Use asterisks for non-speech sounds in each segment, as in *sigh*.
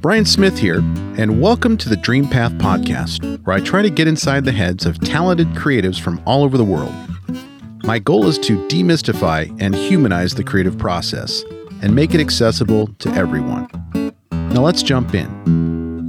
Brian Smith here, and welcome to the Dream Path Podcast, where I try to get inside the heads of talented creatives from all over the world. My goal is to demystify and humanize the creative process and make it accessible to everyone. Now let's jump in.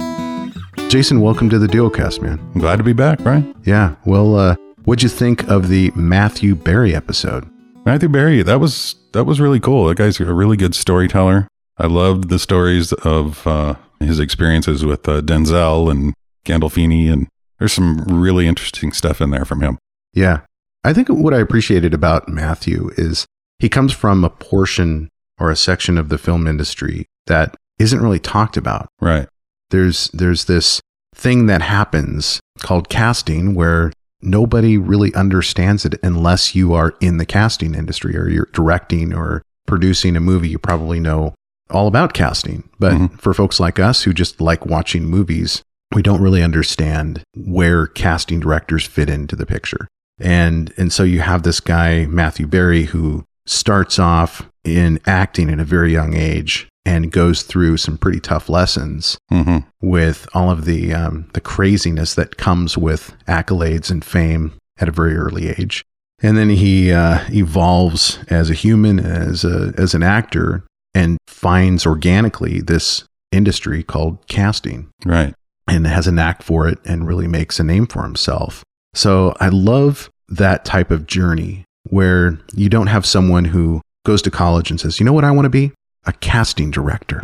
Jason, welcome to the Duocast, man. I'm glad to be back, Brian. Yeah, well, uh, what'd you think of the Matthew Barry episode? Matthew Barry, that was that was really cool. That guy's a really good storyteller. I loved the stories of uh, his experiences with uh, Denzel and Gandolfini, and there's some really interesting stuff in there from him. Yeah. I think what I appreciated about Matthew is he comes from a portion or a section of the film industry that isn't really talked about. Right. There's there's this thing that happens called casting where nobody really understands it unless you are in the casting industry or you're directing or producing a movie you probably know all about casting. But Mhm. for folks like us who just like watching movies, we don't really understand where casting directors fit into the picture. And and so you have this guy Matthew Barry who starts off in acting at a very young age and goes through some pretty tough lessons hmm with all of the um, the craziness that comes with accolades and fame at a very early age. And then he uh, evolves as a human, as a as an actor, and finds organically this industry called casting Right. and has a knack for it and really makes a name for himself. So I love that type of journey where you don't have someone who goes to college and says, "You know what I want to be? A casting director."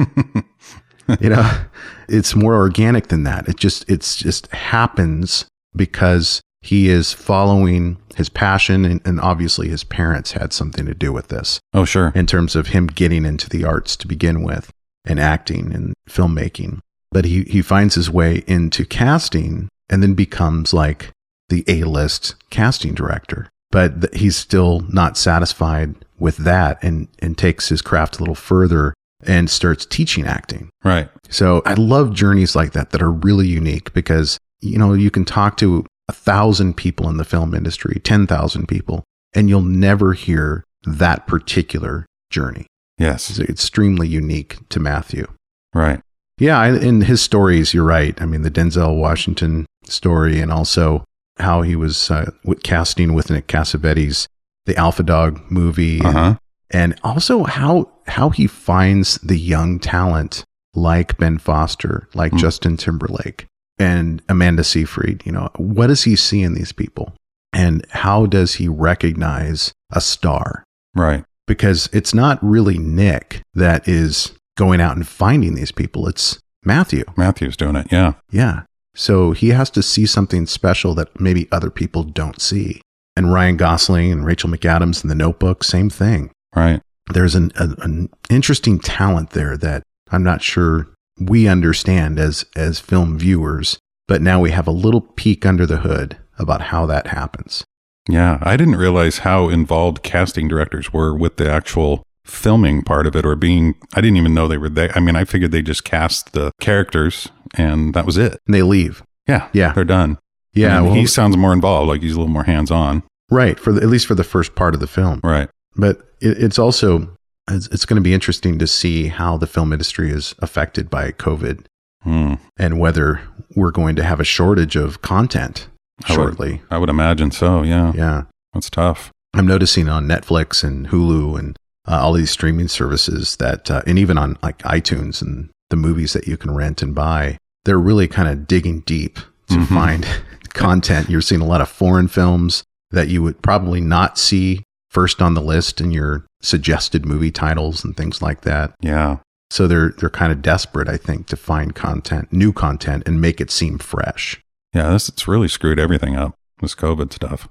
*laughs* you know, it's more organic than that. It just it's just happens because he is following his passion and, and obviously his parents had something to do with this oh, sure. in terms of him getting into the arts to begin with and acting and filmmaking. But he, he finds his way into casting and then becomes like the A list casting director. But th- he's still not satisfied with that and, and takes his craft a little further and starts teaching acting. Right. So I love journeys like that that are really unique because, you know, you can talk to a thousand people in the film industry, 10,000 people, and you'll never hear that particular journey. Yes. It's extremely unique to Matthew. Right. Yeah, in his stories, you're right. I mean, the Denzel Washington story, and also how he was uh, with casting with Nick Cassavetes, the Alpha Dog movie, Uh huh. and also how how he finds the young talent like Ben Foster, like Mm. Justin Timberlake, and Amanda Seyfried. You know, what does he see in these people, and how does he recognize a star? Right. because it's not really Nick that is going out and finding these people. It's Matthew. Matthew's doing it. Yeah. Yeah. So he has to see something special that maybe other people don't see. And Ryan Gosling and Rachel McAdams in The Notebook, same thing. Right. There's an, a, an interesting talent there that I'm not sure we understand as, as film viewers, but now we have a little peek under the hood about how that happens. Yeah. I didn't realize how involved casting directors were with the actual filming part of it or being, I didn't even know they were there. I mean, I figured they just cast the characters and that was it. And they leave. Yeah. Yeah. They're done. Yeah. Well, he sounds more involved, like he's a little more hands on. right. For the, at least for the first part of the film. Right. but it, it's also it's, it's going to be interesting to see how the film industry is affected by covid Hmm. and whether we're going to have a shortage of content I would- shortly I would imagine so. Yeah. yeah That's tough. i'm noticing on netflix and hulu and uh, all these streaming services that uh, and even on like itunes and the movies that you can rent and buy they're really kind of digging deep to Mhm. find *laughs* content you're seeing a lot of foreign films that you would probably not see first on the list in your suggested movie titles and things like that Yeah. So they're they're kind of desperate, I think, to find content, new content, and make it seem fresh. Yeah. This, it's really screwed everything up, this COVID stuff.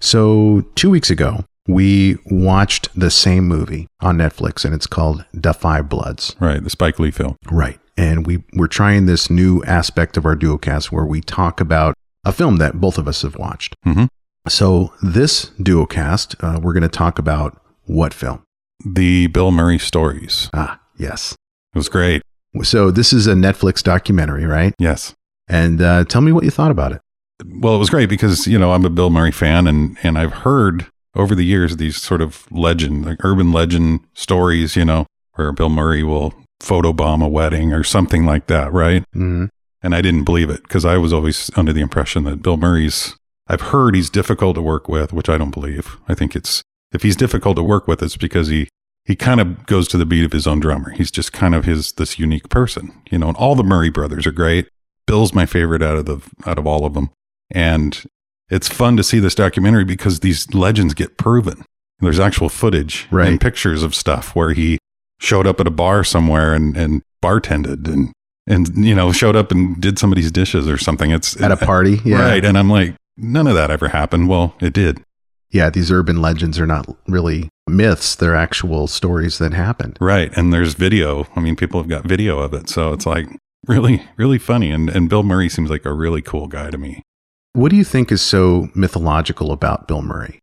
So two weeks ago, we watched the same movie on Netflix, and it's called Five Bloods. Right. The Spike Lee film. Right, and we we're trying this new aspect of our duocast where we talk about a film that both of us have watched. Mhm. So this duocast, uh, we're going to talk about what film? The Bill Murray stories. Ah, yes. It was great. So this is a Netflix documentary, right? Yes. And uh, tell me what you thought about it. Well, it was great because, you know, I'm a Bill Murray fan and, and I've heard over the years these sort of legend, like urban legend stories, you know, where Bill Murray will photobomb a wedding or something like that, right? hmm And I didn't believe it because I was always under the impression that Bill Murray's, I've heard he's difficult to work with, which I don't believe. I think it's, if he's difficult to work with, it's because he, he kind of goes to the beat of his own drummer. He's just kind of his, this unique person, you know, and all the Murray brothers are great. Bill's my favorite out of the, out of all of them. And it's fun to see this documentary because these legends get proven. There's actual footage Right. and pictures of stuff where he showed up at a bar somewhere and, and bartended and, and, you know, showed up and did somebody's dishes or something. It's At a party. Yeah. Right. And I'm like, none of that ever happened. Well, it did. Yeah. These urban legends are not really myths, they're actual stories that happened. Right. And there's video. I mean, people have got video of it. So it's like *laughs* really, really funny. And, and Bill Murray seems like a really cool guy to me. What do you think is so mythological about Bill Murray?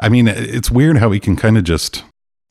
I mean, it's weird how he can kind of just,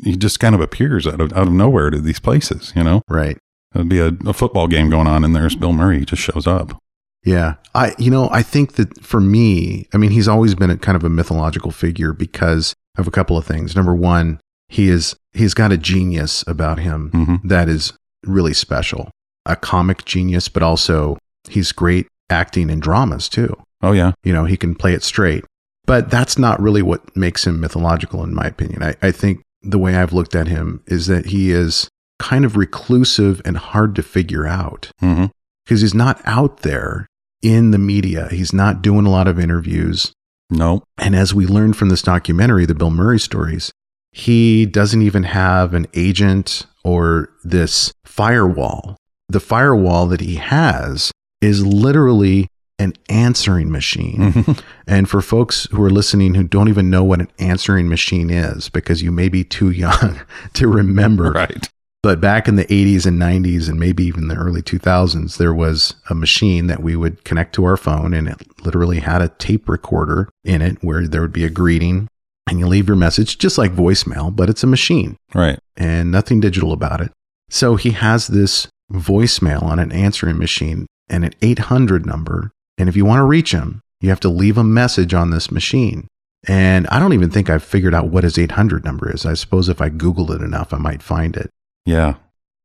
he just kind of appears out of, out of nowhere to these places, you know? Right. There'd be a, a football game going on and there's Bill Murray. He just shows up. Yeah. I, you know, I think that for me, I mean, he's always been a kind of a mythological figure because of a couple of things. Number one, he is, he's got a genius about him hmm that is really special, a comic genius, but also he's great acting in dramas too. Oh, yeah. You know, he can play it straight. But that's not really what makes him mythological, in my opinion. I, I think the way I've looked at him is that he is kind of reclusive and hard to figure out hmm because he's not out there in the media. He's not doing a lot of interviews. No. And as we learned from this documentary, the Bill Murray stories, he doesn't even have an agent or this firewall. The firewall that he has is literally an answering machine. Mhm. And for folks who are listening who don't even know what an answering machine is, because you may be too young *laughs* to remember, right. But back in the 80s and 90s, and maybe even the early 2000s, there was a machine that we would connect to our phone, and it literally had a tape recorder in it where there would be a greeting, and you leave your message just like voicemail, but it's a machine Right. and nothing digital about it. So he has this voicemail on an answering machine and an 800 number. And if you want to reach him, you have to leave a message on this machine. And I don't even think I've figured out what his 800 number is. I suppose if I Googled it enough, I might find it. Yeah.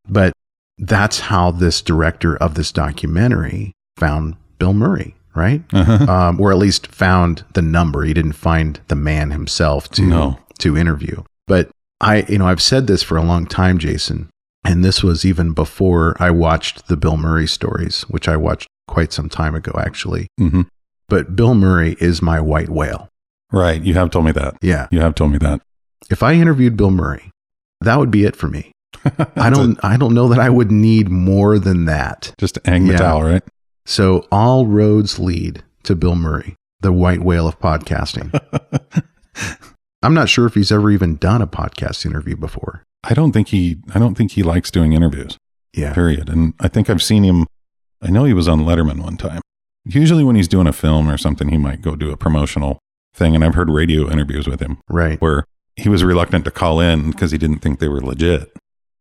But that's how this director of this documentary found Bill Murray, right? Uh-huh. Um, or at least found the number. He didn't find the man himself to No. to interview. But I, you know, I've said this for a long time, Jason, and this was even before I watched the Bill Murray stories, which I watched quite some time ago, actually. hmm But Bill Murray is my white whale. Right. You have told me that. Yeah. You have told me that. If I interviewed Bill Murray, that would be it for me. I don't, I don't know that I would need more than that. just to hang the Yeah. towel, right? So all roads lead to Bill Murray, the white whale of podcasting. *laughs* I'm not sure if he's ever even done a podcast interview before. I don't think he. I don't think he likes doing interviews. Yeah. Period. And I think I've seen him. I know he was on Letterman one time. Usually, when he's doing a film or something, he might go do a promotional thing. And I've heard radio interviews with him Right. where he was reluctant to call in because he didn't think they were legit.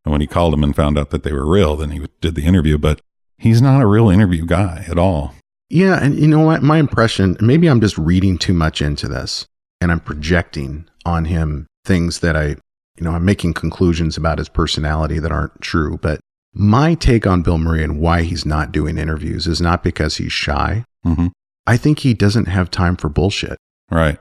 And when he called them and found out that they were real, then he did the interview. But he's not a real interview guy at all. Yeah, and you know what? My impression, maybe I'm just reading too much into this and I'm projecting on him things that I, you know, I'm making conclusions about his personality that aren't true. But my take on Bill Murray and why he's not doing interviews is not because he's shy. hmm I think he doesn't have time for bullshit. Right.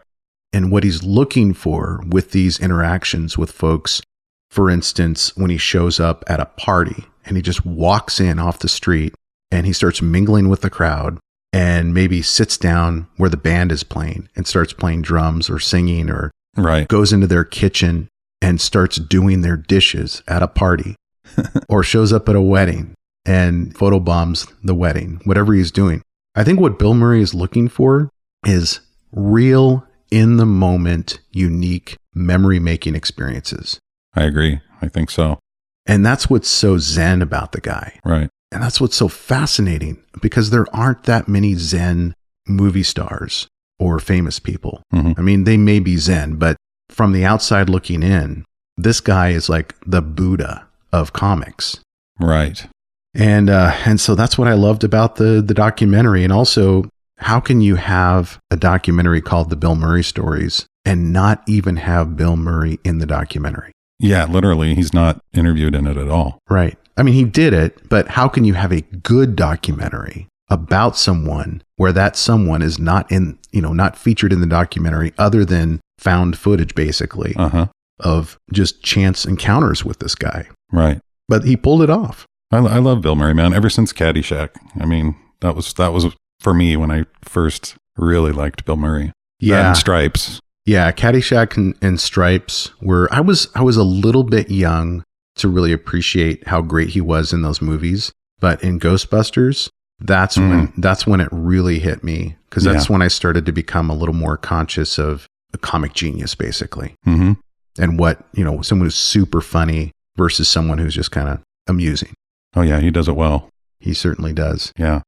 And what he's looking for with these interactions with folks, for instance, when he shows up at a party and he just walks in off the street and he starts mingling with the crowd and maybe sits down where the band is playing and starts playing drums or singing or Right. goes into their kitchen and starts doing their dishes at a party *laughs* or shows up at a wedding and photobombs the wedding, whatever he's doing. I think what Bill Murray is looking for is real, in the moment, unique memory making experiences. I agree. I think so. And that's what's so zen about the guy. Right. And that's what's so fascinating because there aren't that many zen movie stars or famous people. Mhm. I mean, they may be zen, but from the outside looking in, this guy is like the Buddha of comics. Right. And uh, and so that's what I loved about the the documentary. And also, how can you have a documentary called The Bill Murray Stories and not even have Bill Murray in the documentary? Yeah, literally, he's not interviewed in it at all. Right. I mean, he did it, but how can you have a good documentary about someone where that someone is not in, you know, not featured in the documentary other than found footage basically Uh huh. of just chance encounters with this guy? Right. But he pulled it off. I, I love Bill Murray, man. Ever since Caddyshack, I mean, that was that was for me when I first really liked Bill Murray. Yeah. and Stripes. Yeah, Caddyshack and, and Stripes were I was I was a little bit young to really appreciate how great he was in those movies, but in Ghostbusters, that's when that's when it really hit me because that's Yeah. when I started to become a little more conscious of a comic genius basically hmm and what, you know, someone who's super funny versus someone who's just kind of amusing. Oh yeah, he does it well. He certainly does. Yeah.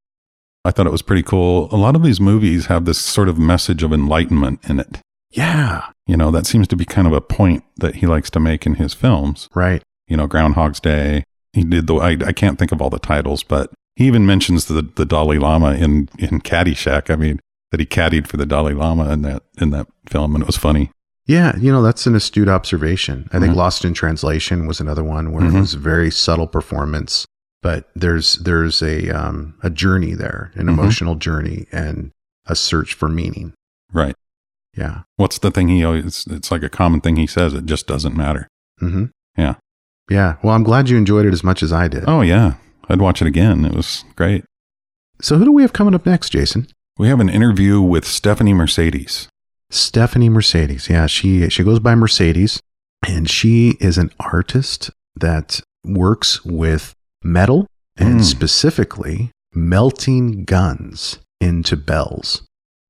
I thought it was pretty cool. A lot of these movies have this sort of message of enlightenment in it. Yeah, You know, that seems to be kind of a point that he likes to make in his films. right. You know, Groundhog's Day. He did the, I, I can't think of all the titles, but he even mentions the, the Dalai Lama in, in Caddyshack. I mean, that he caddied for the Dalai Lama in that, in that film. And it was funny. Yeah, you know, that's an astute observation. I think Mhm. Lost in Translation was another one where Mhm. it was a very subtle performance, but there's there's a um, a journey there, an Mhm. emotional journey and a search for meaning. Right. Yeah. What's the thing he always, it's like a common thing he says. It just doesn't matter. hmm Yeah. Yeah. Well, I'm glad you enjoyed it as much as I did. Oh yeah. I'd watch it again. It was great. So who do we have coming up next, Jason? We have an interview with Stephanie Mercedes. Stephanie Mercedes. Yeah, she she goes by Mercedes, and she is an artist that works with metal and Mm. specifically melting guns into bells.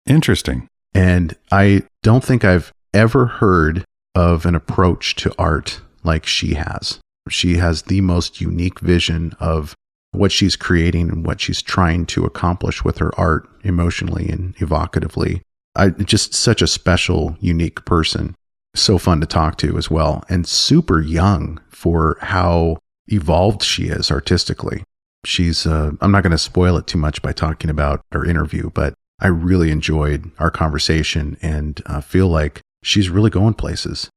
Interesting. And I don't think I've ever heard of an approach to art like she has. She has the most unique vision of what she's creating and what she's trying to accomplish with her art emotionally and evocatively. I just such a special, unique person. So fun to talk to as well, and super young for how evolved she is artistically. She's, uh, I'm not going to spoil it too much by talking about her interview, but I really enjoyed our conversation and uh, feel like she's really going places.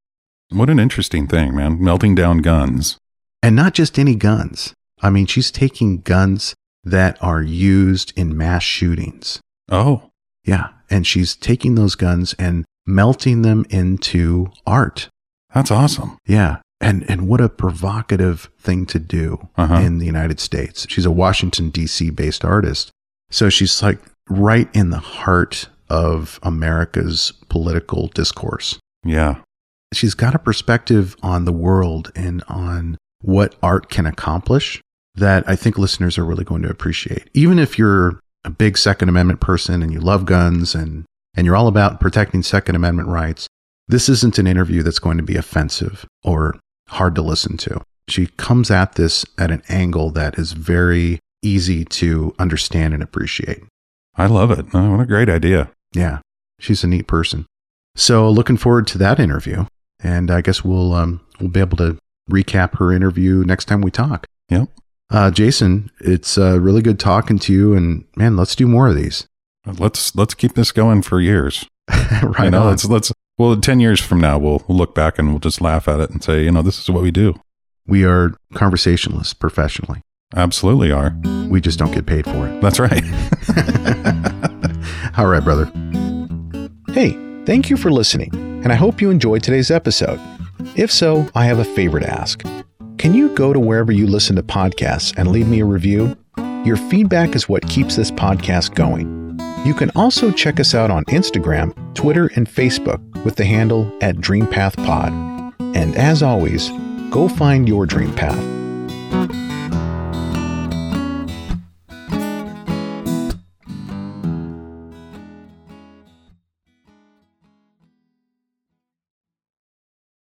What an interesting thing, man. Melting down guns. And not just any guns. I mean, she's taking guns that are used in mass shootings. Oh, Yeah. And she's taking those guns and melting them into art. that's awesome. Yeah. And, and what a provocative thing to do Uh-huh. in the United States. She's a Washington, D.C. based artist. So she's like right in the heart of America's political discourse. Yeah. she's got a perspective on the world and on what art can accomplish that I think listeners are really going to appreciate. Even if you're a big Second Amendment person and you love guns and, and you're all about protecting Second Amendment rights, this isn't an interview that's going to be offensive or hard to listen to. She comes at this at an angle that is very easy to understand and appreciate. I love it. Oh, what a great idea. Yeah, she's a neat person. So looking forward to that interview, and I guess we'll um, we'll be able to recap her interview next time we talk. Yep. Uh, Jason, it's uh, really good talking to you, and man, let's do more of these. Let's let's keep this going for years. *laughs* right you know, on. let's let's well, ten years from now, we'll, we'll look back and we'll just laugh at it and say, you know, this is what we do. We are conversationalists professionally. Absolutely are. We just don't get paid for it. That's right. *laughs* All right, brother. Hey, thank you for listening, and I hope you enjoyed today's episode. If so, I have a favor to ask. Can you go to wherever you listen to podcasts and leave me a review? Your feedback is what keeps this podcast going. You can also check us out on Instagram, Twitter, and Facebook with the handle at DreamPathPod. And as always, go find your dream path